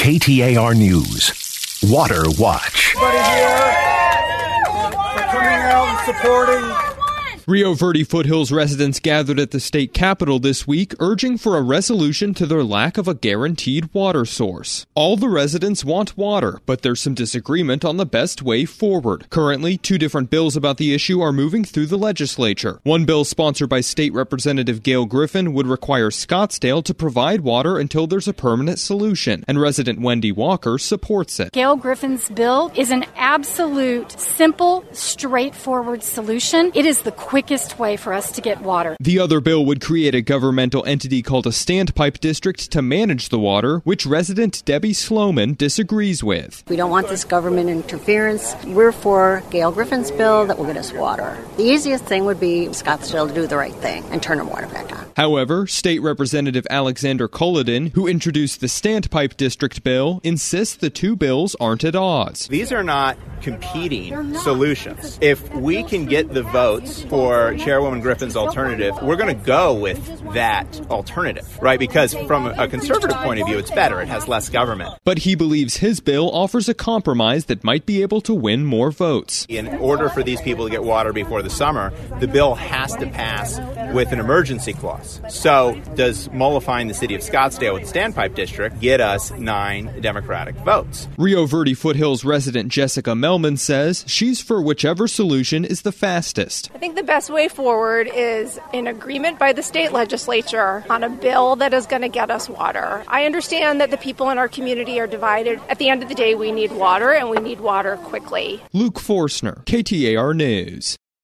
KTAR News. Water Watch. Everybody here for coming out and supporting Rio Verde Foothills residents gathered at the state capitol this week urging for a resolution to their lack of a guaranteed water source. All the residents want water, but there's some disagreement on the best way forward. Currently, two different bills about the issue are moving through the legislature. One bill sponsored by State Representative Gail Griffin would require Scottsdale to provide water until there's a permanent solution, and resident Wendy Walker supports it. Gail Griffin's bill is an absolute, simple, straightforward solution. It is the quickest quickest way for us to get water. The other bill would create a governmental entity called a standpipe district to manage the water, which resident Debbie Sloman disagrees with. We don't want this government interference. We're for Gail Griffin's bill that will get us water. The easiest thing would be Scottsdale to do the right thing and turn our water back on. However, State Representative Alexander Kolodin, who introduced the standpipe district bill, insists the two bills aren't at odds. These are not competing solutions. If we can get the votes for Chairwoman Griffin's alternative, we're going to go with that alternative, right? Because from a conservative point of view, it's better. It has less government. But he believes his bill offers a compromise that might be able to win more votes. In order for these people to get water before the summer, the bill has to pass with an emergency clause. So, does mollifying the city of Scottsdale with the Standpipe District get us nine Democratic votes? Rio Verde Foothills resident Jessica Melman says she's for whichever solution is the fastest. I think the best way forward is an agreement by the state legislature on a bill that is going to get us water. I understand that the people in our community are divided. At the end of the day, we need water and we need water quickly. Luke Forstner, KTAR News.